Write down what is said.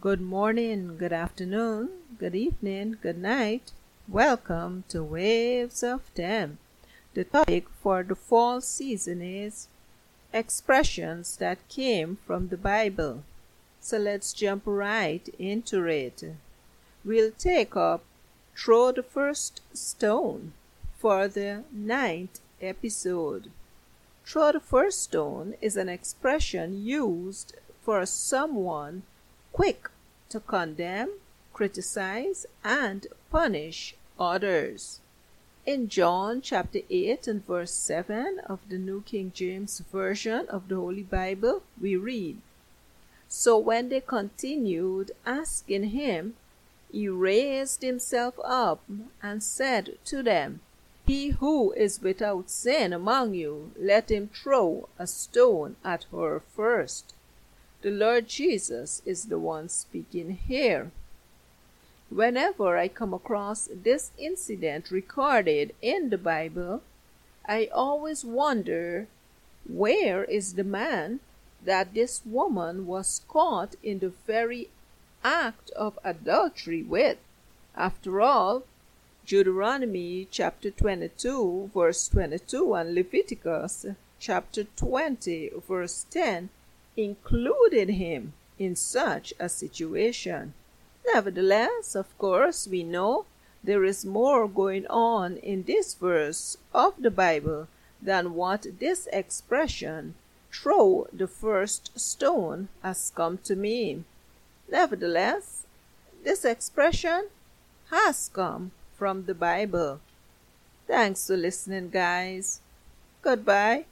good morning, good afternoon, good evening, good night. Welcome to Waves of Ten. The topic for the fall season is expressions that came from the Bible. So let's jump right into it. We'll take up Throw the First Stone for the ninth episode. Throw the first stone is an expression used for someone quick to condemn, criticize, and punish others. In John chapter 8 and verse 7 of the New King James Version of the Holy Bible, we read, So when they continued asking him, he raised himself up and said to them, He who is without sin among you, let him throw a stone at her first. The Lord Jesus is the one speaking here. Whenever I come across this incident recorded in the Bible, I always wonder where is the man that this woman was caught in the very act of adultery with? After all, Deuteronomy chapter 22, verse 22, and Leviticus chapter 20, verse 10 included him in such a situation. Nevertheless, of course, we know there is more going on in this verse of the Bible than what this expression, throw the first stone, has come to mean. Nevertheless, this expression has come from the Bible. Thanks for listening, guys. Goodbye.